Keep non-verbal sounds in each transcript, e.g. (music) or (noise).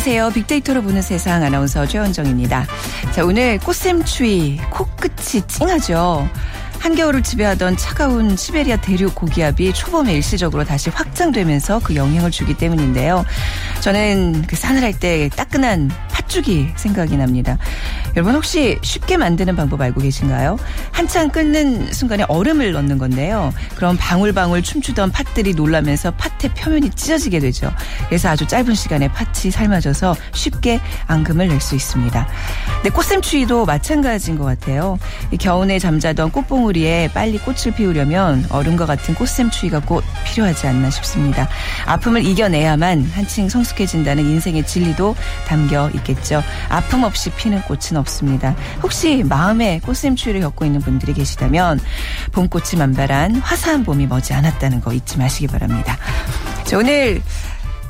안녕하세요. 빅데이터로 보는 세상 아나운서 최원정입니다. 자, 오늘 꽃샘추위 코끝이 찡하죠. 한겨울을 지배하던 차가운 시베리아 대륙 고기압이 초봄에 일시적으로 다시 확장되면서 그 영향을 주기 때문인데요. 저는 그 산을 할 때 따끈한 팥죽이 생각이 납니다. 여러분 혹시 쉽게 만드는 방법 알고 계신가요? 한창 끓는 순간에 얼음을 넣는 건데요. 그럼 방울방울 춤추던 팥들이 놀라면서 팥의 표면이 찢어지게 되죠. 그래서 아주 짧은 시간에 팥이 삶아져서 쉽게 앙금을 낼 수 있습니다. 근데 꽃샘추위도 마찬가지인 것 같아요. 겨우내 잠자던 꽃봉우리에 빨리 꽃을 피우려면 얼음과 같은 꽃샘추위가 꼭 필요하지 않나 싶습니다. 아픔을 이겨내야만 한층 성숙해진다는 인생의 진리도 담겨 있겠죠. 아픔 없이 피는 꽃은 없습니다. 혹시 마음에 꽃샘 추위를 겪고 있는 분들이 계시다면 봄꽃이 만발한 화사한 봄이 머지 않았다는 거 잊지 마시기 바랍니다. 자, 오늘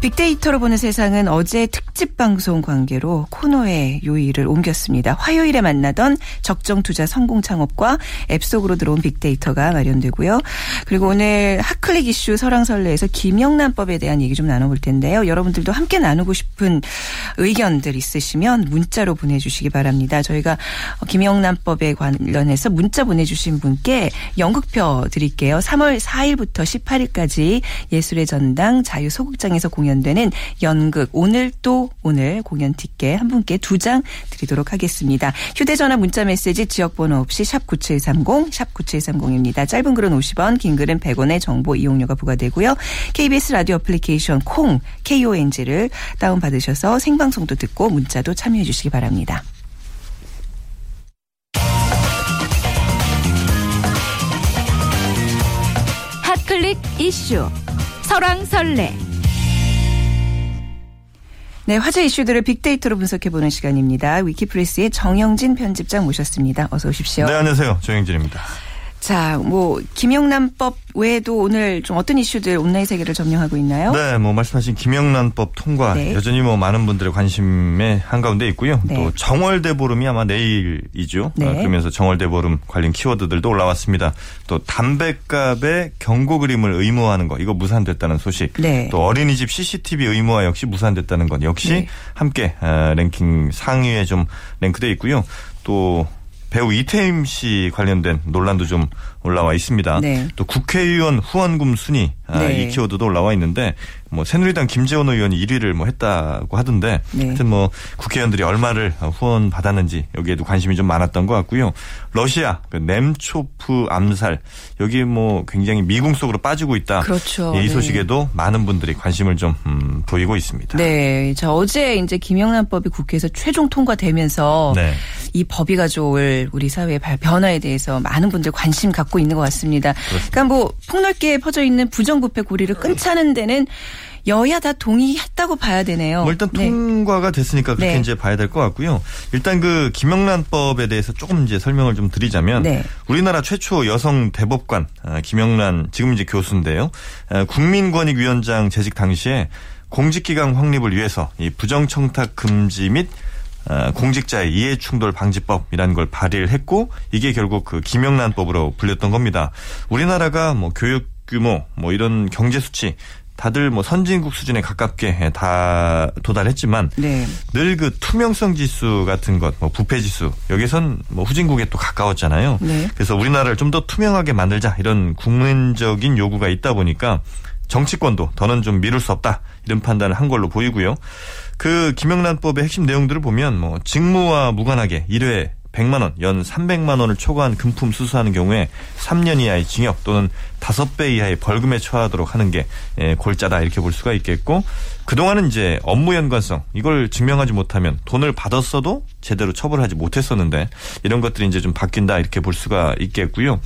빅데이터로 보는 세상은 어제 특집 방송 관계로 코너의 요일을 옮겼습니다. 화요일에 만나던 적정 투자 성공 창업과 앱 속으로 들어온 빅데이터가 마련되고요. 그리고 오늘 핫클릭 이슈 설왕설래에서 김영란법에 대한 얘기 좀 나눠볼 텐데요. 여러분들도 함께 나누고 싶은 의견들 있으시면 문자로 보내주시기 바랍니다. 저희가 김영란법에 관련해서 문자 보내주신 분께 연극표 드릴게요. 3월 4일부터 18일까지 예술의 전당 자유소극장에서 공연 공연되는 연극 오늘 또 오늘 공연 티켓 한 분께 두 장 드리도록 하겠습니다. 휴대전화 문자 메시지 지역번호 없이 샵 9730, 샵 9730입니다. 짧은 글은 50원, 긴 글은 100원의 정보 이용료가 부과되고요. KBS 라디오 애플리케이션 콩, KONG를 다운받으셔서 생방송도 듣고 문자도 참여해 주시기 바랍니다. 핫클릭 이슈 설왕설래 네, 화제 이슈들을 빅데이터로 분석해보는 시간입니다. 위키프레스의 정영진 편집장 모셨습니다. 어서 오십시오. 네, 안녕하세요. 정영진입니다. 자, 뭐 김영란법 외에도 오늘 좀 어떤 이슈들 온라인 세계를 점령하고 있나요? 네, 뭐 말씀하신 김영란법 통과 네. 여전히 뭐 많은 분들의 관심에 한가운데 있고요. 네. 또 정월대보름이 아마 내일이죠. 네. 아, 그러면서 정월대보름 관련 키워드들도 올라왔습니다. 또 담배값의 경고 그림을 의무화하는 거 이거 무산됐다는 소식. 네. 또 어린이집 CCTV 의무화 역시 무산됐다는 것 역시 네. 함께 아, 랭킹 상위에 좀 랭크돼 있고요. 또 배우 이태임 씨 관련된 논란도 좀 올라와 있습니다. 네. 또 국회의원 후원금 순위 아, 네. 이 키워드도 올라와 있는데 뭐 새누리당 김재원 의원이 1위를 뭐 했다고 하던데 네. 하여튼 뭐 국회의원들이 얼마를 후원 받았는지 여기에도 관심이 좀 많았던 것 같고요. 러시아 그 nem초프 암살 여기 뭐 굉장히 미궁 속으로 빠지고 있다. 그렇죠. 이 네. 소식에도 네. 많은 분들이 관심을 좀 음, 보이고 있습니다. 네. 자 어제 이제 김영란법이 국회에서 최종 통과되면서 네. 이 법이 가져올 우리 사회의 변화에 대해서 많은 분들 관심 갖고 있는 것 같습니다. 그렇습니다. 그러니까 뭐 폭넓게 퍼져 있는 부정 부패 고리를 끊자는 데는 여야 다 동의했다고 봐야 되네요. 뭐 일단 네. 통과가 됐으니까 그렇게 네. 이제 봐야 될 것 같고요. 일단 그 김영란법에 대해서 조금 이제 설명을 좀 드리자면 네. 우리나라 최초 여성 대법관 아, 김영란 지금 이제 교수인데요. 아, 국민권익위원장 재직 당시에 공직기강 확립을 위해서 이 부정청탁 금지 및 아, 공직자의 이해충돌 방지법이라는 걸 발의를 했고 이게 결국 그 김영란법으로 불렸던 겁니다. 우리나라가 뭐 교육 규모 뭐 이런 경제 수치 다들 뭐 선진국 수준에 가깝게 다 도달했지만 네. 늘그 투명성 지수 같은 것, 뭐 부패 지수 여기선 뭐 후진국에 또 가까웠잖아요. 네. 그래서 우리나라를 좀 더 투명하게 만들자 이런 국민적인 요구가 있다 보니까 정치권도 더는 좀 미룰 수 없다 이런 판단을 한 걸로 보이고요. 그 김영란법의 핵심 내용들을 보면 뭐 직무와 무관하게 1회 100만 원, 연 300만 원을 초과한 금품 수수하는 경우에 3년 이하의 징역 또는 5배 이하의 벌금에 처하도록 하는 게 예, 골자다 이렇게 볼 수가 있겠고 그동안은 이제 업무 연관성 이걸 증명하지 못하면 돈을 받았어도 제대로 처벌하지 못했었는데 이런 것들이 이제 좀 바뀐다 이렇게 볼 수가 있겠고요.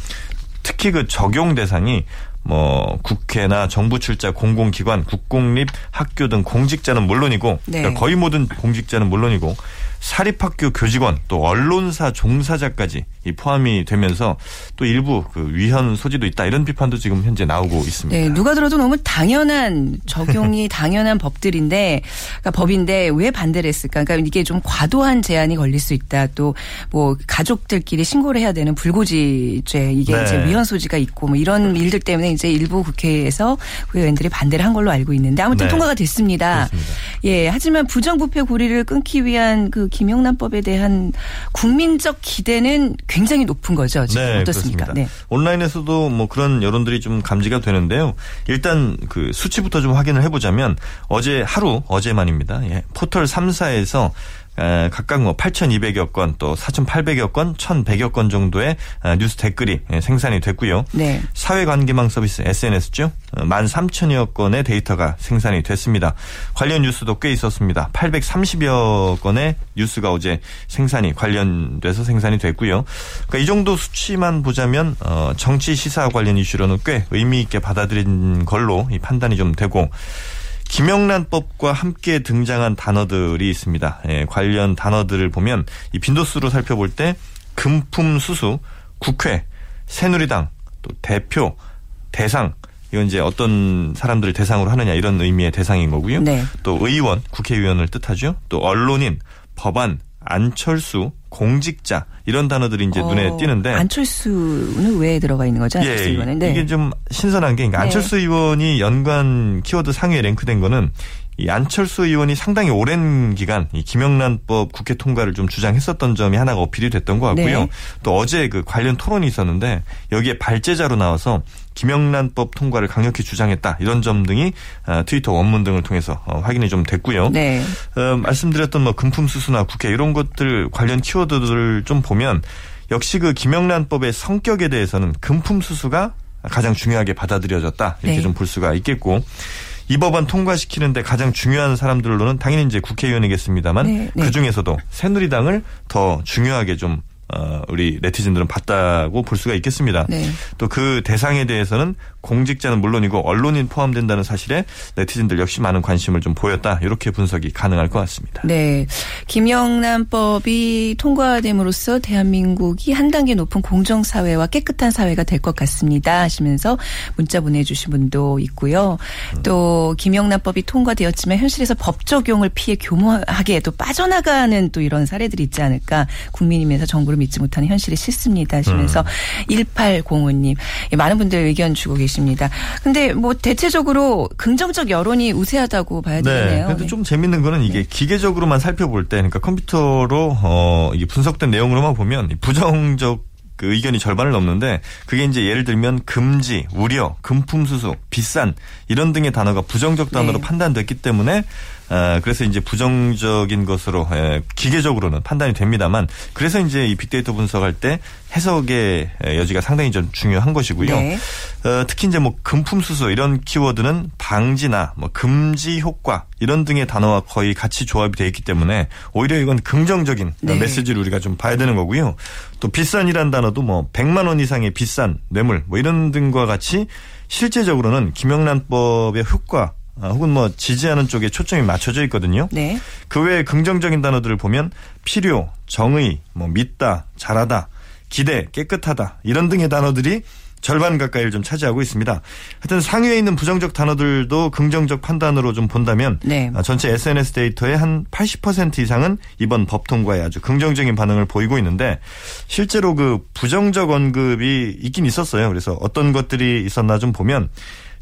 특히 그 적용 대상이 뭐 국회나 정부 출자 공공기관, 국공립 학교 등 공직자는 물론이고 네. 그러니까 거의 모든 공직자는 물론이고 사립학교 교직원 또 언론사 종사자까지 이 포함이 되면서 또 일부 그 위헌 소지도 있다 이런 비판도 지금 현재 나오고 있습니다. 네, 누가 들어도 너무 당연한 적용이 (laughs) 당연한 법들인데 그러니까 법인데 왜 반대를 했을까? 그러니까 이게 좀 과도한 제한이 걸릴 수 있다. 또 뭐 가족들끼리 신고를 해야 되는 불고지죄 이게 네. 이제 위헌 소지가 있고 뭐 이런 일들 때문에 이제 일부 국회에서 의원들이 반대를 한 걸로 알고 있는데 아무튼 네. 통과가 됐습니다. 그렇습니다. 예, 하지만 부정부패 고리를 끊기 위한 그 김영란법에 대한 국민적 기대는 굉장히 높은 거죠. 지금 네, 어떻습니까? 네. 온라인에서도 뭐 그런 여론들이 좀 감지가 되는데요. 일단 그 수치부터 좀 확인을 해보자면 어제 하루 어제만입니다. 예, 포털 3사에서 각각 뭐 8,200여 건 또 4,800여 건, 1,100여 건 정도의 뉴스 댓글이 예, 생산이 됐고요. 네. 사회관계망 서비스 SNS죠. 13,000여 어, 건의 데이터가 생산이 됐습니다. 관련 뉴스도 꽤 있었습니다. 830여 건의 뉴스가 어제 생산이 관련돼서 생산이 됐고요. 그러니까 이 정도 수치만 보자면 어, 정치 시사 관련 이슈로는 꽤 의미 있게 받아들인 걸로 이 판단이 좀 되고 김영란법과 함께 등장한 단어들이 있습니다. 예, 관련 단어들을 보면 이 빈도수로 살펴볼 때 금품 수수, 국회, 새누리당, 또 대표, 대상 이건 이제 어떤 사람들을 대상으로 하느냐 이런 의미의 대상인 거고요. 네. 또 의원, 국회의원을 뜻하죠. 또 언론인, 법안, 안철수, 공직자 이런 단어들이 이제 어, 눈에 띄는데 안철수는 왜 들어가 있는 거죠? 안철수 예, 의원은 네. 이게 좀 신선한 게 그러니까 네. 안철수 의원이 연관 키워드 상위에 랭크된 거는 이 안철수 의원이 상당히 오랜 기간 이 김영란법 국회 통과를 좀 주장했었던 점이 하나가 어필이 됐던 것 같고요. 네. 또 어제 그 관련 토론이 있었는데 여기에 발제자로 나와서 김영란법 통과를 강력히 주장했다 이런 점 등이 어, 트위터 원문 등을 통해서 어, 확인이 좀 됐고요. 네. 어, 말씀드렸던 뭐 금품 수수나 국회 이런 것들 관련 키워드들을 좀 보면 역시 그 김영란법의 성격에 대해서는 금품 수수가 가장 중요하게 받아들여졌다 이렇게 네. 좀볼 수가 있겠고 이 법안 통과시키는데 가장 중요한 사람들로는 당연히 이제 국회의원이겠습니다만 네, 네. 그 중에서도 새누리당을 더 중요하게 좀 어, 우리 네티즌들은 봤다고 볼 수가 있겠습니다. 네. 또그 대상에 대해서는 공직자는 물론이고 언론인 포함된다는 사실에 네티즌들 역시 많은 관심을 좀 보였다. 이렇게 분석이 가능할 것 같습니다. 네. 김영란법이 통과됨으로써 대한민국이 한 단계 높은 공정사회와 깨끗한 사회가 될 것 같습니다. 하시면서 문자 보내주신 분도 있고요. 음. 또 김영란법이 통과되었지만 현실에서 법 적용을 피해 교모하게 또 빠져나가는 또 이런 사례들이 있지 않을까 국민이면서 정부를 믿지 못하는 현실이 싫습니다. 하시면서 음. 1805님 많은 분들 의견 주고 계십니다. 근데 뭐 대체적으로 긍정적 여론이 우세하다고 봐야 네. 되겠네요. 그런데 네. 좀 재밌는 거는 이게 네. 기계적으로만 살펴볼 때, 그러니까 컴퓨터로 어 분석된 내용으로만 보면 부정적 그 의견이 절반을 넘는데 그게 이제 예를 들면 금지, 우려, 금품 수수, 비싼 이런 등의 단어가 부정적 단어로 네. 판단됐기 때문에 어, 그래서 이제 부정적인 것으로 예, 기계적으로는 판단이 됩니다만 그래서 이제 이 빅데이터 분석할 때 해석의 여지가 상당히 좀 중요한 것이고요. 네. 어, 특히 이제 뭐 금품 수수 이런 키워드는 방지나 뭐 금지 효과 이런 등의 단어와 거의 같이 조합이 되어 있기 때문에 오히려 이건 긍정적인 네. 메시지를 우리가 좀 봐야 되는 거고요. 또 비싼이란 단어도 뭐 100만 원 이상의 비싼 뇌물 뭐 이런 등과 같이 실제적으로는 김영란법의 효과 아, 혹은 뭐 지지하는 쪽에 초점이 맞춰져 있거든요. 네. 그 외에 긍정적인 단어들을 보면 필요, 정의, 뭐 믿다, 잘하다, 기대, 깨끗하다 이런 등의 단어들이 절반 가까이를 좀 차지하고 있습니다. 하여튼 상위에 있는 부정적 단어들도 긍정적 판단으로 좀 본다면 네. 아, 전체 SNS 데이터의 한 80% 이상은 이번 법 통과에 아주 긍정적인 반응을 보이고 있는데 실제로 그 부정적 언급이 있긴 있었어요. 그래서 어떤 것들이 있었나 좀 보면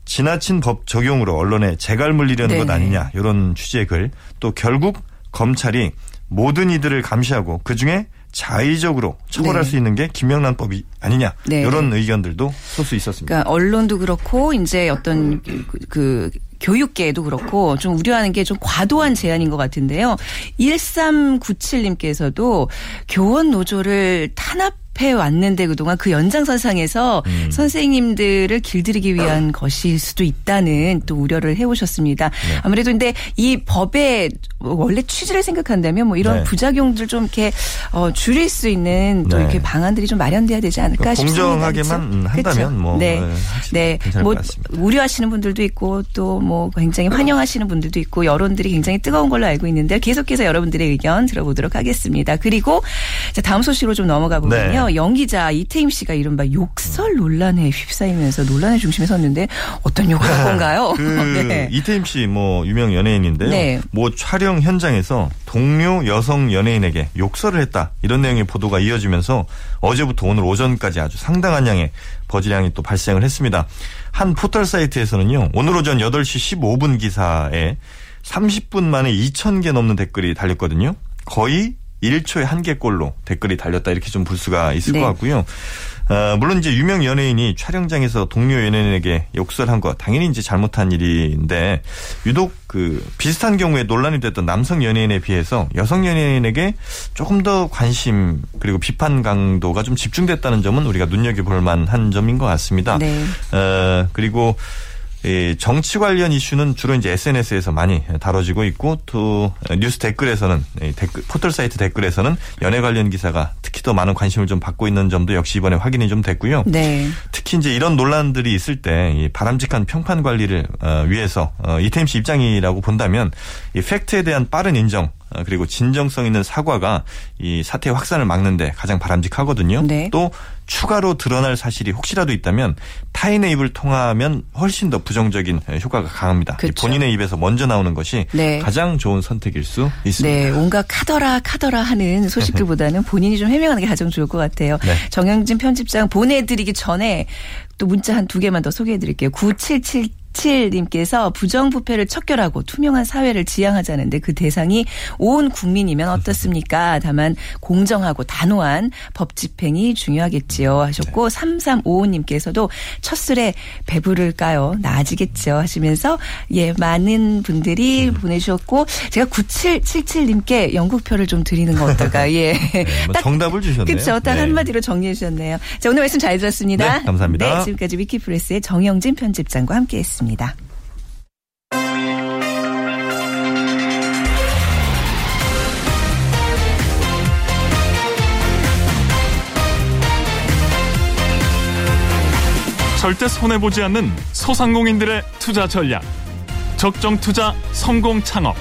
지나친 법 적용으로 언론에 재갈 물리려는 네것 아니냐 이런 취지의 글 또 결국 검찰이 모든 이들을 감시하고 그 중에 자의적으로 처벌할 네. 수 있는 게 김영란법이 아니냐 네. 이런 의견들도 쏠수 있었습니다. 그러니까 언론도 그렇고 이제 어떤 그, 그 교육계에도 그렇고 좀 우려하는 게 좀 과도한 제한인 것 같은데요. 1397님께서도 교원 노조를 탄압 해 왔는데 그동안 그 연장선상에서 음. 선생님들을 길들이기 위한 것일 수도 있다는 또 우려를 해오셨습니다. 네. 아무래도 근데 이 법의 원래 취지를 생각한다면 뭐 이런 네. 부작용들 좀 이렇게 어, 줄일 수 있는 또 네. 이렇게 방안들이 좀 마련돼야 되지 않을까 싶습니다. 공정하게만 음, 한다면 뭐 네, 네, 네. 뭐 우려하시는 분들도 있고 또 뭐 굉장히 환영하시는 분들도 있고 여론들이 굉장히 뜨거운 걸로 알고 있는데 계속해서 여러분들의 의견 들어보도록 하겠습니다. 그리고 자 다음 소식으로 좀 넘어가 보면요. 연기자 이태임 씨가 이른바 욕설 논란에 휩싸이면서 논란의 중심에 섰는데 어떤 욕을 한 건가요? 그 (laughs) 네. 이태임 씨 뭐 유명 연예인인데요. 네. 뭐 촬영 현장에서 동료 여성 연예인에게 욕설을 했다 이런 내용의 보도가 이어지면서 어제부터 오늘 오전까지 아주 상당한 양의 버즈량이 또 발생을 했습니다. 한 포털 사이트에서는요. 오늘 오전 8시 15분 기사에 30분 만에 2,000개 넘는 댓글이 달렸거든요. 거의 1초에 한 개꼴로 댓글이 달렸다 이렇게 좀 볼 수가 있을 네. 것 같고요. 어, 물론 이제 유명 연예인이 촬영장에서 동료 연예인에게 욕설한 거 당연히 이제 잘못한 일인데 유독 그 비슷한 경우에 논란이 됐던 남성 연예인에 비해서 여성 연예인에게 조금 더 관심 그리고 비판 강도가 좀 집중됐다는 점은 우리가 눈여겨볼 만한 점인 것 같습니다. 네. 어, 그리고 이 정치 관련 이슈는 주로 이제 SNS에서 많이 다뤄지고 있고 또 뉴스 댓글에서는 댓글, 포털 사이트 댓글에서는 연애 관련 기사가 특히 더 많은 관심을 좀 받고 있는 점도 역시 이번에 확인이 좀 됐고요. 네. 특히 이제 이런 논란들이 있을 때 이 바람직한 평판 관리를 어, 위해서 어, 이태임 씨 입장이라고 본다면 이 팩트에 대한 빠른 인정 어, 그리고 진정성 있는 사과가 이 사태 확산을 막는데 가장 바람직하거든요. 네. 또 추가로 드러날 사실이 혹시라도 있다면 타인의 입을 통하면 훨씬 더 부정적인 효과가 강합니다. 그렇죠. 본인의 입에서 먼저 나오는 것이 네. 가장 좋은 선택일 수 있습니다. 네, 온갖 카더라 카더라 하는 소식들보다는 본인이 좀 해명하는 게 가장 좋을 것 같아요. 네. 정영진 편집장 보내드리기 전에 또 문자 한 두 개만 더 소개해드릴게요. 977 7님께서 부정부패를 척결하고 투명한 사회를 지향하자는데 그 대상이 온 국민이면 어떻습니까? 다만 공정하고 단호한 법 집행이 중요하겠지요 하셨고 네. 3355님께서도 첫 술에 배부를까요? 나아지겠죠 하시면서 예 많은 분들이 음. 보내주셨고 제가 9777님께 영국표를 좀 드리는 거 어떨까? 예. (laughs) 네, 뭐 정답을 주셨네요. 그렇죠. 딱 네. 한마디로 정리해 주셨네요. 자 오늘 말씀 잘 들었습니다. 네, 감사합니다. 네, 지금까지 위키프레스의 정영진 편집장과 함께했습니다. 있습니다. 절대 손해보지 않는 소상공인들의 투자 전략. 적정 투자 성공 창업.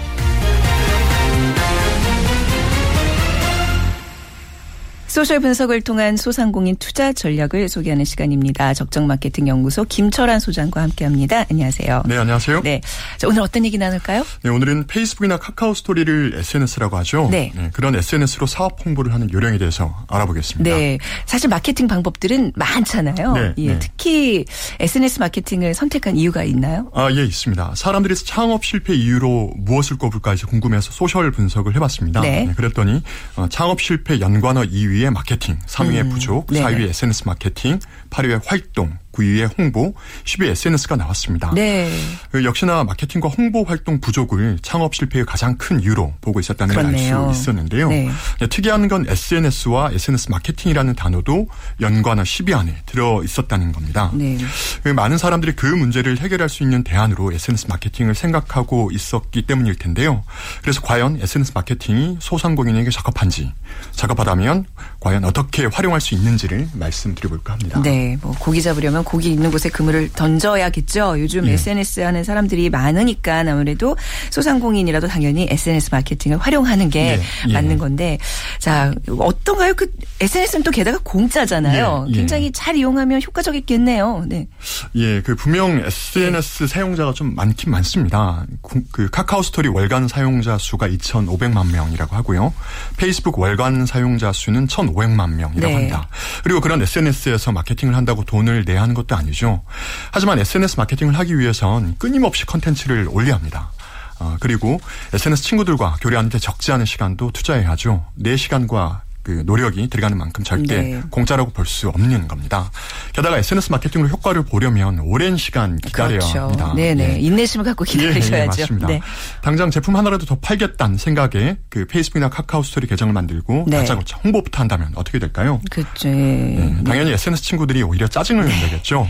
소셜 분석을 통한 소상공인 투자 전략을 소개하는 시간입니다. 적정 마케팅 연구소 김철환 소장과 함께합니다. 안녕하세요. 네, 안녕하세요. 네, 자, 오늘 어떤 얘기 나눌까요? 네, 오늘은 페이스북이나 카카오 스토리를 SNS라고 하죠. 네. 네. 그런 SNS로 사업 홍보를 하는 요령에 대해서 알아보겠습니다. 네, 사실 마케팅 방법들은 많잖아요. 네, 예, 네. 특히 SNS 마케팅을 선택한 이유가 있나요? 아, 예, 있습니다. 사람들이 창업 실패 이유로 무엇을 꼽을까 해서 궁금해서 소셜 분석을 해봤습니다. 네. 네 그랬더니 어, 창업 실패 연관어 2위 2위에 마케팅, 3위에 음. 부족, 네. 4위에 SNS 마케팅, 8위에 활동, 9위에 홍보, 10위 SNS가 나왔습니다. 네. 그 역시나 마케팅과 홍보 활동 부족을 창업 실패의 가장 큰 이유로 보고 있었다는 걸 알 수 있었는데요. 네. 네. 특이한 건 SNS와 SNS 마케팅이라는 단어도 연관어 10위 안에 들어 있었다는 겁니다. 네. 그 많은 사람들이 그 문제를 해결할 수 있는 대안으로 SNS 마케팅을 생각하고 있었기 때문일 텐데요. 그래서 과연 SNS 마케팅이 소상공인에게 적합한지, 적합하다면 과연 어떻게 활용할 수 있는지를 말씀드려볼까 합니다. 네, 뭐 고기 잡으려면 고기 있는 곳에 그물을 던져야겠죠. 요즘 예. SNS 하는 사람들이 많으니까 아무래도 소상공인이라도 당연히 SNS 마케팅을 활용하는 게 예. 예. 맞는 건데 자 어떤가요? 그 SNS는 또 게다가 공짜잖아요. 예. 예. 굉장히 잘 이용하면 효과적이겠네요. 네. 예, 그 분명 SNS 사용자가 좀 많긴 많습니다. 그 카카오 스토리 월간 사용자 수가 2,500만 명이라고 하고요. 페이스북 월간 사용자 수는 1,500만 명이라고 네. 합니다. 그리고 그런 SNS에서 마케팅을 한다고 돈을 내야 하는 것도 아니죠. 하지만 SNS 마케팅을 하기 위해선 끊임없이 컨텐츠를 올려야 합니다. 어, 그리고 SNS 친구들과 교류하는데 적지 않은 시간도 투자해야 하죠. 내 시간과 그 노력이 들어가는 만큼 절대 네. 공짜라고 볼 수 없는 겁니다. 게다가 SNS 마케팅으로 효과를 보려면 오랜 시간 기다려야 그렇죠. 합니다. 네네. 예. 인내심을 갖고 기다리셔야죠. 예, 예, 맞습니다. 네. 당장 제품 하나라도 더 팔겠다는 생각에 그 페이스북이나 카카오 스토리 계정을 만들고 네. 다짜고짜 홍보부터 한다면 어떻게 될까요? 그렇죠. 네. 당연히 SNS 친구들이 오히려 짜증을 내겠죠.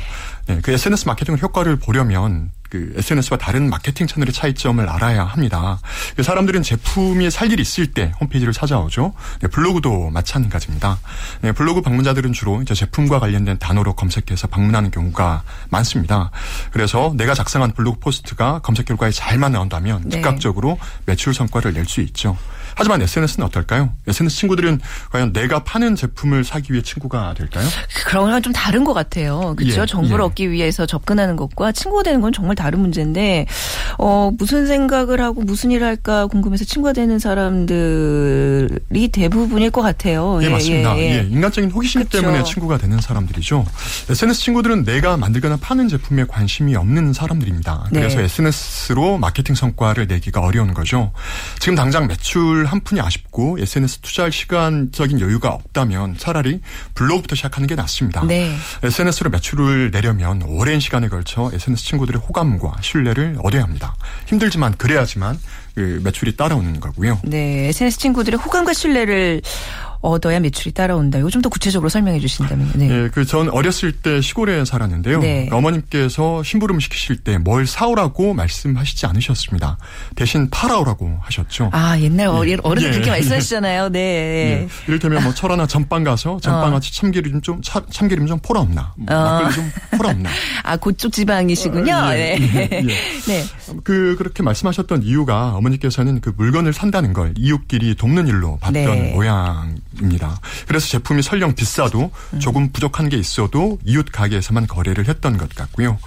네, 그 SNS 마케팅 효과를 보려면 그 SNS와 다른 마케팅 채널의 차이점을 알아야 합니다. 그 사람들은 제품이 살 일이 있을 때 홈페이지를 찾아오죠. 네, 블로그도 마찬가지입니다. 네, 블로그 방문자들은 주로 이제 제품과 관련된 단어로 검색해서 방문하는 경우가 많습니다. 그래서 내가 작성한 블로그 포스트가 검색 결과에 잘만 나온다면 네. 즉각적으로 매출 성과를 낼 수 있죠. 하지만 SNS는 어떨까요? SNS 친구들은 과연 내가 파는 제품을 사기 위해 친구가 될까요? 그런 건좀 다른 것 같아요. 그렇죠? 예, 정보를 예. 얻기 위해서 접근하는 것과 친구가 되는 건 정말 다른 문제인데 어, 무슨 생각을 하고 무슨 일을 할까 궁금해서 친구가 되는 사람들이 대부분일 것 같아요. 예, 예 맞습니다. 예, 예. 인간적인 호기심 그렇죠. 때문에 친구가 되는 사람들이죠. SNS 친구들은 내가 만들거나 파는 제품에 관심이 없는 사람들입니다. 그래서 네. SNS로 마케팅 성과를 내기가 어려운 거죠. 지금 당장 매출 한 푼이 아쉽고 SNS 투자할 시간적인 여유가 없다면 차라리 블로그부터 시작하는 게 낫습니다. 네. SNS로 매출을 내려면 오랜 시간에 걸쳐 SNS 친구들의 호감과 신뢰를 얻어야 합니다. 힘들지만 그래야지만 그 매출이 따라오는 거고요. 네, SNS 친구들의 호감과 신뢰를 얻어야 매출이 따라온다. 이거 좀 더 구체적으로 설명해 주신다면요. 네. 네 그전 어렸을 때 시골에 살았는데요. 네. 어머님께서 심부름 시키실 때 뭘 사오라고 말씀하시지 않으셨습니다. 대신 팔아오라고 하셨죠. 아 옛날 예. 어른 예. 그렇게 (laughs) 말씀하시잖아요. 네. 예. 이를테면 뭐 철하나 전빵 가서 전빵같이 어. 참기름 좀 차, 참기름 좀 포라 없나, 뭐 어. 막걸리 좀 포라 없나. (laughs) 아 그쪽 지방이시군요. 어, 예. 네. (laughs) 예. 네. 그 그렇게 말씀하셨던 이유가 어머니께서는 그 물건을 산다는 걸 이웃끼리 돕는 일로 봤던 네. 모양. 입니다. 그래서 제품이 설령 비싸도 조금 부족한 게 있어도 이웃 가게에서만 거래를 했던 것 같고요.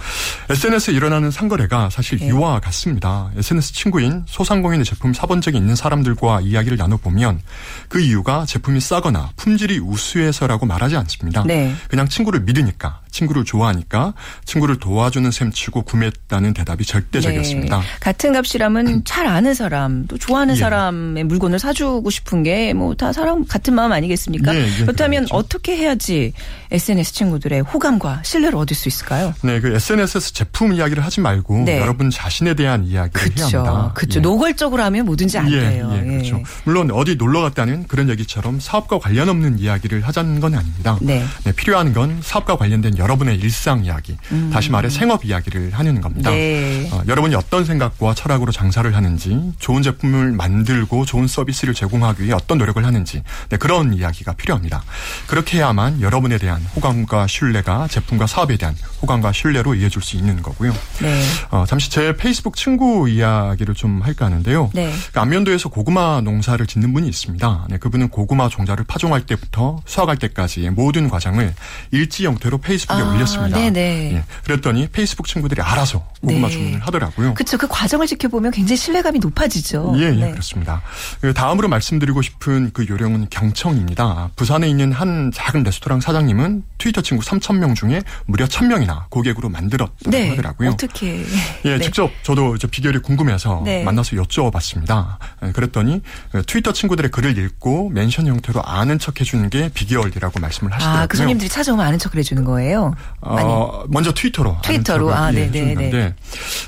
SNS에 일어나는 상거래가 사실 네. 이와 같습니다. SNS 친구인 소상공인의 제품 사본 적이 있는 사람들과 이야기를 나눠보면 그 이유가 제품이 싸거나 품질이 우수해서라고 말하지 않습니다. 네. 그냥 친구를 믿으니까 친구를 좋아하니까 친구를 도와주는 셈 치고 구매했다는 대답이 절대적이었습니다. 네. 같은 값이라면 잘 아는 사람, 또 좋아하는 예. 사람의 물건을 사주고 싶은 게 뭐 다 사람 같은 마음 아니겠습니까? 예, 예, 그렇다면 그렇죠. 어떻게 해야지 SNS 친구들의 호감과 신뢰를 얻을 수 있을까요? 네, 그 SNS에서 제품 이야기를 하지 말고 네. 여러분 자신에 대한 이야기를 그쵸, 해야 합니다. 그렇죠. 예. 노골적으로 하면 뭐든지 안 예, 돼요. 예, 그렇죠. 물론 어디 놀러 갔다는 그런 얘기처럼 사업과 관련 없는 이야기를 하자는 건 아닙니다. 네. 네 필요한 건 사업과 관련된 여러분의 일상 이야기, 음. 다시 말해 생업 이야기를 하는 겁니다. 네. 어, 여러분이 어떤 생각과 철학으로 장사를 하는지, 좋은 제품을 만들고 좋은 서비스를 제공하기 위해 어떤 노력을 하는지, 네, 그런 이야기가 필요합니다. 그렇게 해야만 여러분에 대한 호감과 신뢰가 제품과 사업에 대한 호감과 신뢰로 이어질 수 있는 거고요. 네. 어, 잠시 제 페이스북 친구 이야기를 좀 할까 하는데요. 네. 그 안면도에서 고구마 농사를 짓는 분이 있습니다. 네, 그분은 고구마 종자를 파종할 때부터 수확할 때까지의 모든 과정을 일지 형태로 페이스북에 아, 올렸습니다. 네네. 예, 그랬더니 페이스북 친구들이 알아서 고구마 네. 주문을 하더라고요. 그렇죠. 그 과정을 지켜보면 굉장히 신뢰감이 높아지죠. 예, 예 네. 그렇습니다. 그 다음으로 말씀드리고 싶은 그 요령은 경청입니다. 부산에 있는 한 작은 레스토랑 사장님은 트위터 친구 3천 명 중에 무려 1,000명이나 고객으로 만들었다고 네. 하더라고요. 어떻게? 예, 네. 직접 저도 저 비결이 궁금해서 네. 만나서 여쭤봤습니다. 예, 그랬더니 그 트위터 친구들의 글을 읽고 mention 형태로 아는 척 해주는 게 비결이라고 말씀을 하시더라고요. 아, 그 손님들이 찾아오면 아는 척을 해주는 거예요? 어, 먼저 트위터로. 트위터로. 아, 네, 네, 네.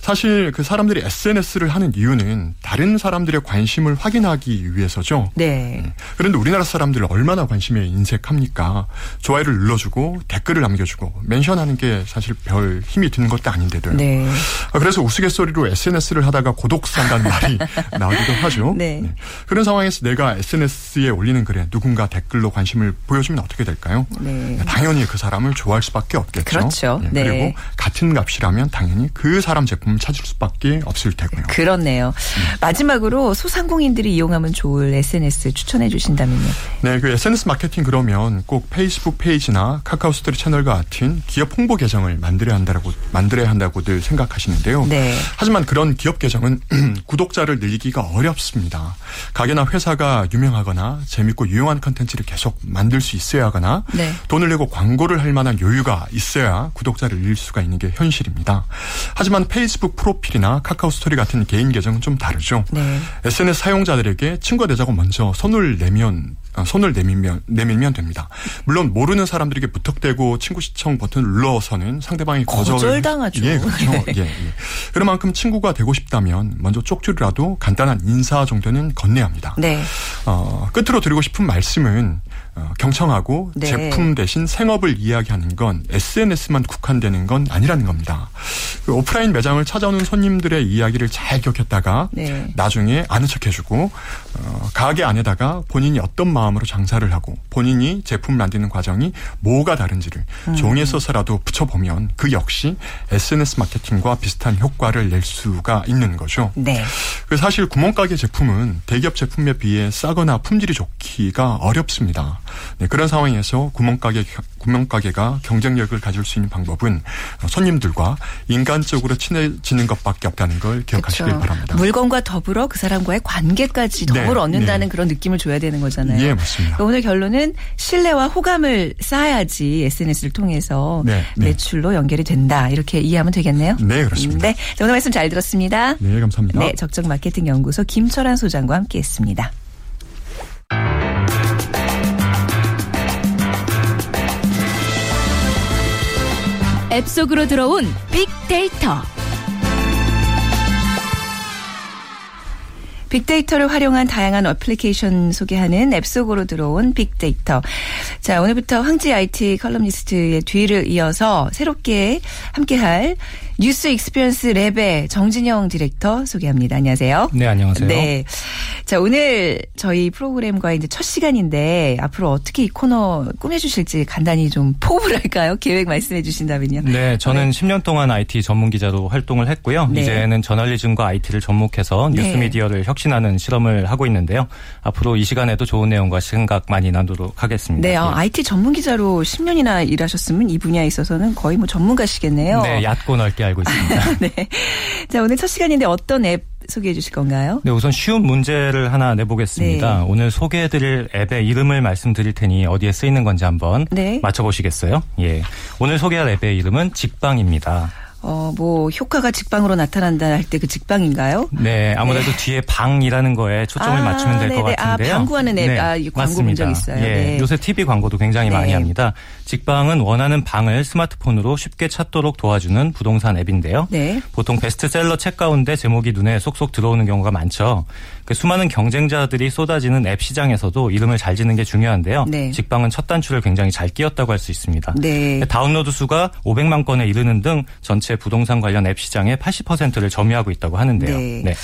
사실 그 사람들이 SNS를 하는 이유는 다른 사람들의 관심을 확인하기 위해서죠. 네. 음. 그런데 우리나라 사람들 얼마나 관심에 인색합니까? 좋아요를 눌러주고 댓글을 남겨주고 멘션하는 게 사실 별 힘이 드는 것도 아닌데도요. 네. 아, 그래서 우스갯소리로 SNS를 하다가 고독 산다는 (laughs) 말이 나오기도 하죠. 네. 네. 그런 상황에서 내가 SNS에 올리는 글에 누군가 댓글로 관심을 보여주면 어떻게 될까요? 네. 당연히 그 사람을 좋아할 수밖에 없겠죠. 그렇죠. 네. 그리고 같은 값이라면 당연히 그 사람 제품을 찾을 수밖에 없을 테고요. 그렇네요. 음. 마지막으로 소상공인들이 이용하면 좋을 SNS 추천해 주신다면요. 네, 그 SNS 마케팅 그러면 꼭 페이스북 페이지나 카카오 스토리 채널과 같은 기업 홍보 계정을 만들어야 한다고 만들어야 한다고들 생각하시는데요. 네. 하지만 그런 기업 계정은 (clears throat) 구독자를 늘리기가 어렵습니다. 가게나 회사가 유명하거나 재밌고 유용한 컨텐츠를 계속 만들 수 있어야 하거나 네. 돈을 내고 광고를 할 만한 여유가 있어야 구독자를 늘릴 수가 있는 게 현실입니다. 하지만 페이스북 프로필이나 카카오 스토리 같은 개인 계정은 좀 다르죠. 네. SNS 사용자들에게 친구가 되자고 먼저 손을 내면 어, 손을 내밀면 내밀면 됩니다. 물론 모르는 사람들에게 부탁되고 친구 시청 버튼을 눌러서는 상대방이 거절 당하죠. 예, 그렇죠. (laughs) 네. 예, 예. 그런 만큼 친구가 되고 싶다면 먼저 쪽지라도 간단한 인사 정도는 건네야 합니다. 네. 어, 끝으로 드리고 싶은 말씀은 어, 경청하고 네. 제품 대신 생업을 이야기하는 건 SNS만 국한되는 건 아니라는 겁니다. 그 오프라인 매장을 찾아오는 손님들의 이야기를 잘 기억했다가 네. 나중에 아는 척 해주고 어, 가게 안에다가 본인이 어떤 마음으로 장사를 하고 본인이 제품 만드는 과정이 뭐가 다른지를 음. 종이에 써서라도 붙여보면 그 역시 SNS 마케팅과 비슷한 효과를 낼 수가 있는 거죠. 네. 그 사실 구멍가게 제품은 대기업 제품에 비해 싸거나 품질이 좋기가 어렵습니다. 네, 그런 상황에서 구멍가게 구멍가게가 경쟁력을 가질 수 있는 방법은 손님들과 인간적으로 친해지는 것밖에 없다는 걸 기억하시길 그렇죠. 바랍니다. 물건과 더불어 그 사람과의 관계까지 네, 더불어 네, 얻는다는 네. 그런 느낌을 줘야 되는 거잖아요. 예, 맞습니다. 그러니까 오늘 결론은 신뢰와 호감을 쌓아야지 SNS를 통해서 네, 네, 매출로 연결이 된다. 이렇게 이해하면 되겠네요. 네, 그렇습니다. 네, 오늘 말씀 잘 들었습니다. 네, 감사합니다. 네, 적정 마케팅 연구소 김철환 소장과 함께했습니다. 앱 속으로 들어온 빅데이터. 빅데이터를 활용한 다양한 어플리케이션 소개하는 앱 속으로 들어온 빅데이터. 자, 오늘부터 황지 IT 컬럼니스트의 뒤를 이어서 새롭게 함께할 뉴스 익스피리언스 랩의 정진영 디렉터 소개합니다. 안녕하세요. 네, 안녕하세요. 네. 자, 오늘 저희 프로그램과 이제 첫 시간인데 앞으로 어떻게 이 코너 꾸며주실지 간단히 좀 포부를 할까요? (laughs) 계획 말씀해 주신다면요. 네, 저는 네. 10년 동안 IT 전문 기자로 활동을 했고요. 네. 이제는 저널리즘과 IT를 접목해서 네. 뉴스미디어를 혁신하는 실험을 하고 있는데요. 앞으로 이 시간에도 좋은 내용과 생각 많이 나누도록 하겠습니다. 네, 어, IT 전문 기자로 10년이나 일하셨으면 이 분야에 있어서는 거의 뭐 전문가시겠네요. 네, 얕고 넓게 알고 있습니다. (laughs) 네. 자, 오늘 첫 시간인데 어떤 앱 소개해 주실 건가요? 네, 우선 쉬운 문제를 하나 내보겠습니다. 네. 오늘 소개해 드릴 앱의 이름을 말씀드릴 테니 어디에 쓰이는 건지 한번 네. 맞춰보시겠어요? 예. 오늘 소개할 앱의 이름은 직방입니다. 어, 뭐, 효과가 직방으로 나타난다 할 때 그 직방인가요? 네, 아무래도 네. 뒤에 방이라는 거에 초점을 아, 맞추면 될 것 같은데요. 아, 광고하는 앱, 네, 아, 광고 본적 있어요. 예, 네. 요새 TV 광고도 굉장히 네. 많이 합니다. 직방은 원하는 방을 스마트폰으로 쉽게 찾도록 도와주는 부동산 앱인데요. 네. 보통 베스트셀러 책 가운데 제목이 눈에 쏙쏙 들어오는 경우가 많죠. 그 수많은 경쟁자들이 쏟아지는 앱 시장에서도 이름을 잘 짓는 게 중요한데요. 네. 직방은 첫 단추를 굉장히 잘 끼웠다고 할 수 있습니다. 네. 다운로드 수가 500만 건에 이르는 등 전체 부동산 관련 앱 시장의 80%를 점유하고 있다고 하는데요. 네.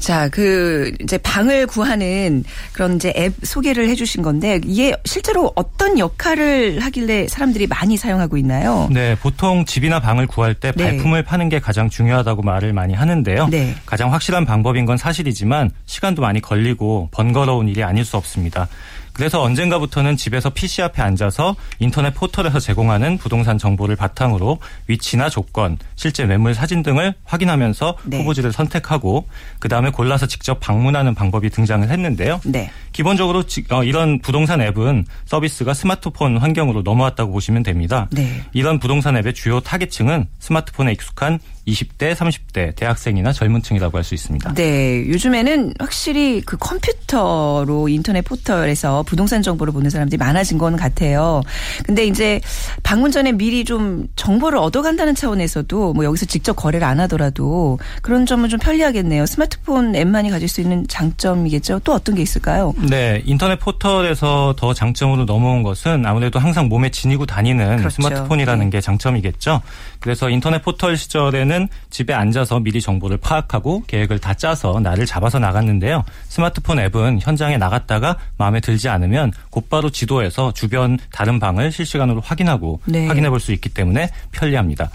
네. 자, 그 이제 방을 구하는 그런 이제 앱 소개를 해 주신 건데 이게 실제로 어떤 역할을 하길래 사람들이 많이 사용하고 있나요? 네, 보통 집이나 방을 구할 때 네. 발품을 파는 게 가장 중요하다고 말을 많이 하는데요. 네. 가장 확실한 방법인 건 사실이지만 시간도 많이 걸리고 번거로운 일이 아닐 수 없습니다. 그래서 언젠가부터는 집에서 PC 앞에 앉아서 인터넷 포털에서 제공하는 부동산 정보를 바탕으로 위치나 조건, 실제 매물 사진 등을 확인하면서 네. 후보지를 선택하고 그 다음에 골라서 직접 방문하는 방법이 등장을 했는데요. 네. 기본적으로 어, 이런 부동산 앱은 서비스가 스마트폰 환경으로 넘어왔다고 보시면 됩니다. 네. 이런 부동산 앱의 주요 타겟층은 스마트폰에 익숙한 20대, 30대 대학생이나 젊은 층이라고 할 수 있습니다. 네. 요즘에는 확실히 그 컴퓨터로 인터넷 포털에서 부동산 정보를 보는 사람들이 많아진 건 같아요. 근데 이제 방문 전에 미리 좀 정보를 얻어간다는 차원에서도 뭐 여기서 직접 거래를 안 하더라도 그런 점은 좀 편리하겠네요. 스마트폰 앱만이 가질 수 있는 장점이겠죠. 또 어떤 게 있을까요? 네. 인터넷 포털에서 더 장점으로 넘어온 것은 아무래도 항상 몸에 지니고 다니는 그렇죠. 스마트폰이라는 네. 게 장점이겠죠. 그래서 인터넷 포털 시절에는 집에 앉아서 미리 정보를 파악하고 계획을 다 짜서 나를 잡아서 나갔는데요. 스마트폰 앱은 현장에 나갔다가 마음에 들지 않으면 곧바로 지도에서 주변 다른 방을 실시간으로 확인하고 네. 확인해 볼 수 있기 때문에 편리합니다.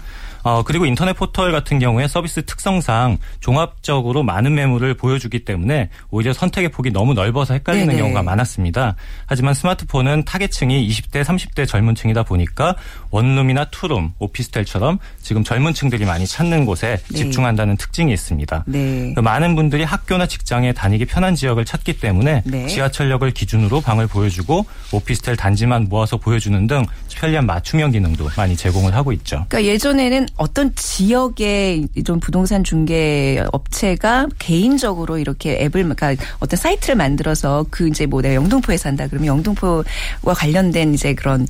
어, 그리고 인터넷 포털 같은 경우에 서비스 특성상 종합적으로 많은 매물을 보여주기 때문에 오히려 선택의 폭이 너무 넓어서 헷갈리는 네네. 경우가 많았습니다. 하지만 스마트폰은 타겟층이 20대, 30대 젊은 층이다 보니까 원룸이나 투룸, 오피스텔처럼 지금 젊은 층들이 많이 찾는 곳에 네. 집중한다는 특징이 있습니다. 네. 그 많은 분들이 학교나 직장에 다니기 편한 지역을 찾기 때문에 네. 지하철역을 기준으로 방을 보여주고 오피스텔 단지만 모아서 보여주는 등 편리한 맞춤형 기능도 많이 제공을 하고 있죠. 그러니까 예전에는 어떤 지역의 좀 부동산 중개 업체가 개인적으로 이렇게 앱을 그러니까 어떤 사이트를 만들어서 그 이제 뭐 내가 영등포에 산다 그러면 영등포와 관련된 이제 그런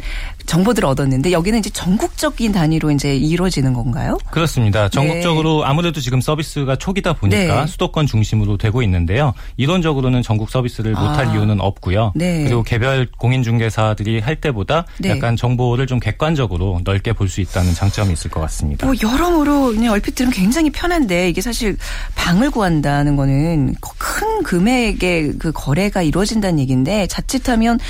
정보들을 얻었는데 여기는 이제 전국적인 단위로 이제 이루어지는 건가요? 그렇습니다. 전국적으로 네. 아무래도 지금 서비스가 초기다 보니까 네. 수도권 중심으로 되고 있는데요. 이론적으로는 전국 서비스를 못할 아. 이유는 없고요. 네. 그리고 개별 공인중개사들이 할 때보다 네. 약간 정보를 좀 객관적으로 넓게 볼 수 있다는 장점이 있을 것 같습니다. 뭐 여러모로 그냥 얼핏 들으면 굉장히 편한데 이게 사실 방을 구한다는 거는 큰 금액의 그 거래가 이루어진다는 얘기인데 자칫하면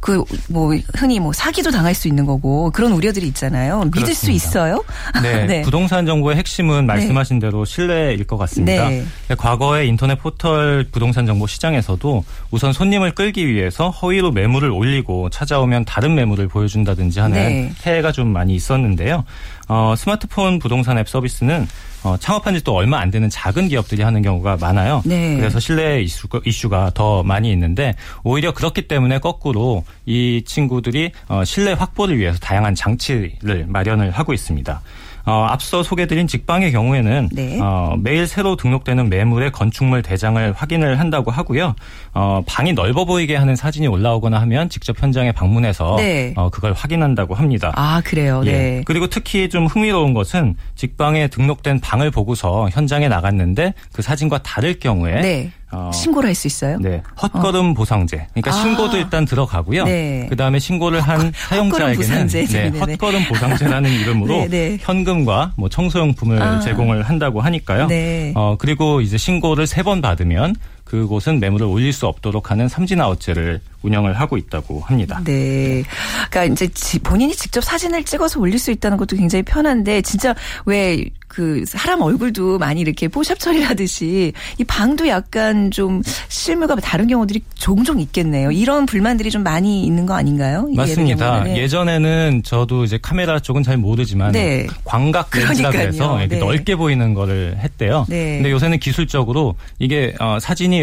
그 뭐 흔히 뭐 사기도 당할 수 있는 거고 그런 우려들이 있잖아요. 믿을 그렇습니다. 수 있어요? 네, (laughs) 네. 부동산 정보의 핵심은 말씀하신 네. 대로 신뢰일 것 같습니다. 네. 과거에 인터넷 포털 부동산 정보 시장에서도 우선 손님을 끌기 위해서 허위로 매물을 올리고 찾아오면 다른 매물을 보여준다든지 하는 네. 해가 좀 많이 있었는데요. 어, 스마트폰 부동산 앱 서비스는 어, 창업한 지 또 얼마 안 되는 작은 기업들이 하는 경우가 많아요. 네. 그래서 신뢰 이슈가, 이슈가 더 많이 있는데 오히려 그렇기 때문에 거꾸로 이 친구들이 어, 신뢰 확보를 위해서 다양한 장치를 마련을 하고 있습니다. 어, 앞서 소개드린 직방의 경우에는 네. 어, 매일 새로 등록되는 매물의 건축물 대장을 확인을 한다고 하고요. 어, 방이 넓어 보이게 하는 사진이 올라오거나 하면 직접 현장에 방문해서 네. 어, 그걸 확인한다고 합니다. 아 그래요. 예. 네. 그리고 특히 좀 흥미로운 것은 직방에 등록된 방을 보고서 현장에 나갔는데 그 사진과 다를 경우에 네. 어, 신고를 할 수 있어요? 네. 헛걸음 어. 보상제. 그러니까 아. 신고도 일단 들어가고요. 네. 그 다음에 신고를 한 사용자에게는 네, 헛걸음 보상제라는 이름으로 (laughs) 네, 네. 현금과 뭐 청소용품을 아. 제공을 한다고 하니까요. 네. 어, 그리고 이제 신고를 세 번 받으면 그곳은 매물을 올릴 수 없도록 하는 삼진아웃제를 운영을 하고 있다고 합니다. 네. 그러니까 이제 본인이 직접 사진을 찍어서 올릴 수 있다는 것도 굉장히 편한데 진짜 왜 그 사람 얼굴도 많이 이렇게 포샵 처리하듯이 이 방도 약간 좀 실물과 다른 경우들이 종종 있겠네요. 이런 불만들이 좀 많이 있는 거 아닌가요? 맞습니다. 네. 예전에는 저도 이제 카메라 쪽은 잘 모르지만 네. 광각 렌즈라 그래서 네. 넓게 보이는 거를 했대요. 네. 근데 요새는 기술적으로 이게 어, 사진이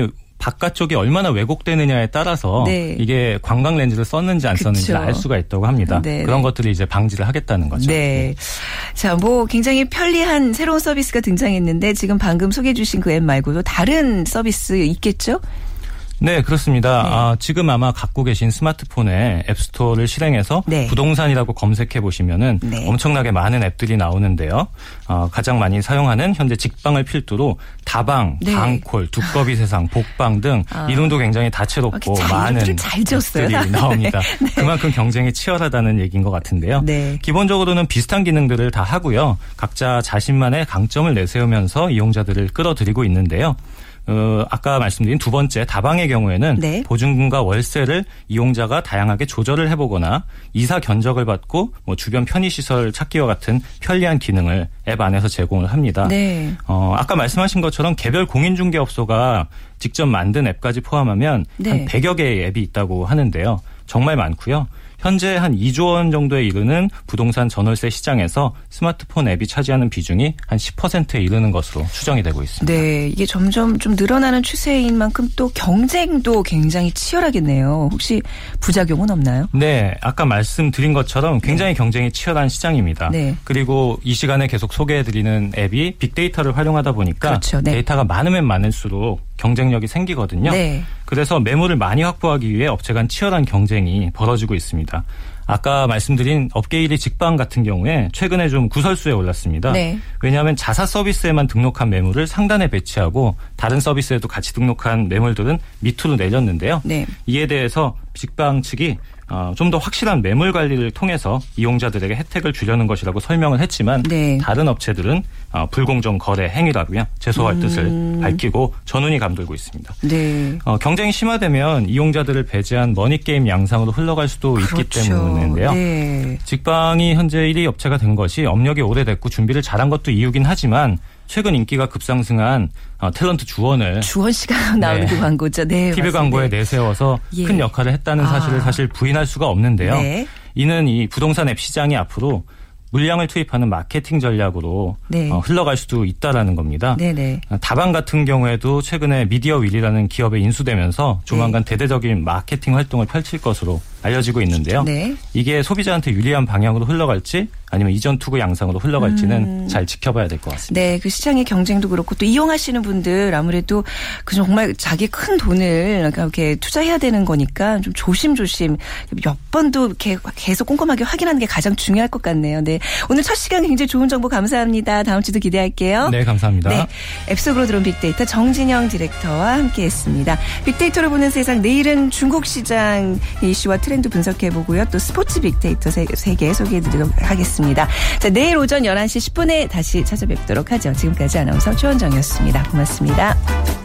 바깥쪽이 얼마나 왜곡되느냐에 따라서 네. 이게 관광 렌즈를 썼는지 안 썼는지 알 수가 있다고 합니다. 네. 그런 것들을 이제 방지를 하겠다는 거죠. 네. 네. 자, 뭐 굉장히 편리한 새로운 서비스가 등장했는데 지금 방금 소개해 주신 그 앱 말고도 다른 서비스 있겠죠? 네, 그렇습니다. 네. 아, 지금 아마 갖고 계신 스마트폰에 앱스토어를 실행해서 네. 부동산이라고 검색해 보시면은 네. 엄청나게 많은 앱들이 나오는데요. 어, 가장 많이 사용하는 현재 직방을 필두로 다방, 네. 방콜, 두꺼비 세상, 복방 등 아. 이름도 굉장히 다채롭고 아, 많은 앱들이 (laughs) 나옵니다. 네. 네. 그만큼 경쟁이 치열하다는 얘기인 것 같은데요. 네. 기본적으로는 비슷한 기능들을 다 하고요. 각자 자신만의 강점을 내세우면서 이용자들을 끌어들이고 있는데요. 어, 아까 말씀드린 두 번째 다방의 경우에는 네. 보증금과 월세를 이용자가 다양하게 조절을 해보거나 이사 견적을 받고 뭐 주변 편의시설 찾기와 같은 편리한 기능을 앱 안에서 제공을 합니다. 네. 어, 아까 말씀하신 것처럼 개별 공인중개업소가 직접 만든 앱까지 포함하면 네. 한 100여 개의 앱이 있다고 하는데요. 정말 많고요. 현재 한 2조 원 정도에 이르는 부동산 전월세 시장에서 스마트폰 앱이 차지하는 비중이 한 10%에 이르는 것으로 추정이 되고 있습니다. 네, 이게 점점 좀 늘어나는 추세인 만큼 또 경쟁도 굉장히 치열하겠네요. 혹시 부작용은 없나요? 네, 아까 말씀드린 것처럼 굉장히 네. 경쟁이 치열한 시장입니다. 네. 그리고 이 시간에 계속 소개해드리는 앱이 빅데이터를 활용하다 보니까 그렇죠. 네. 데이터가 많으면 많을수록 경쟁력이 생기거든요. 네. 그래서 매물을 많이 확보하기 위해 업체 간 치열한 경쟁이 벌어지고 있습니다. 아까 말씀드린 업계 1위 직방 같은 경우에 최근에 좀 구설수에 올랐습니다. 네. 왜냐하면 자사 서비스에만 등록한 매물을 상단에 배치하고 다른 서비스에도 같이 등록한 매물들은 밑으로 내렸는데요. 네. 이에 대해서 직방 측이 어, 좀 더 확실한 매물 관리를 통해서 이용자들에게 혜택을 주려는 것이라고 설명을 했지만 네. 다른 업체들은 어, 불공정 거래 행위라고요 제소할 음. 뜻을 밝히고 전운이 감돌고 있습니다. 네. 어, 경쟁이 심화되면 이용자들을 배제한 머니 게임 양상으로 흘러갈 수도 그렇죠. 있기 때문인데요. 네. 직방이 현재 1위 업체가 된 것이 업력이 오래됐고 준비를 잘한 것도 이유긴 하지만 최근 인기가 급상승한 어, 탤런트 주원을 주원 씨가 (laughs) 나오는 네. 그 광고죠. 네. TV 광고에 내세워서 예. 큰 역할을 했다는 사실을 아. 사실 부인할 수가 없는데요. 네. 이는 이 부동산 앱 시장이 앞으로 물량을 투입하는 마케팅 전략으로 네. 어, 흘러갈 수도 있다라는 겁니다. 네네. 네. 다방 같은 경우에도 최근에 미디어 윌이라는 기업에 인수되면서 조만간 네. 대대적인 마케팅 활동을 펼칠 것으로 알려지고 있는데요. 네. 이게 소비자한테 유리한 방향으로 흘러갈지 아니면 이전 투구 양상으로 흘러갈지는 음. 잘 지켜봐야 될 것 같습니다. 네, 그 시장의 경쟁도 그렇고 또 이용하시는 분들 아무래도 그 정말 자기 큰 돈을 이렇게 투자해야 되는 거니까 좀 조심조심 몇 번도 이렇게 계속 꼼꼼하게 확인하는 게 가장 중요할 것 같네요. 네, 오늘 첫 시간 굉장히 좋은 정보 감사합니다. 다음 주도 기대할게요. 네, 감사합니다. 네, 앱속으로 들어온 빅데이터 정진영 디렉터와 함께했습니다. 빅데이터를 보는 세상 내일은 중국 시장 이슈와 트렌드 분석해보고요. 또 스포츠 빅데이터 세개 소개해드리도록 하겠습니다. 자, 내일 오전 11시 10분에 다시 찾아뵙도록 하죠. 지금까지 아나운서 최원정이었습니다. 고맙습니다.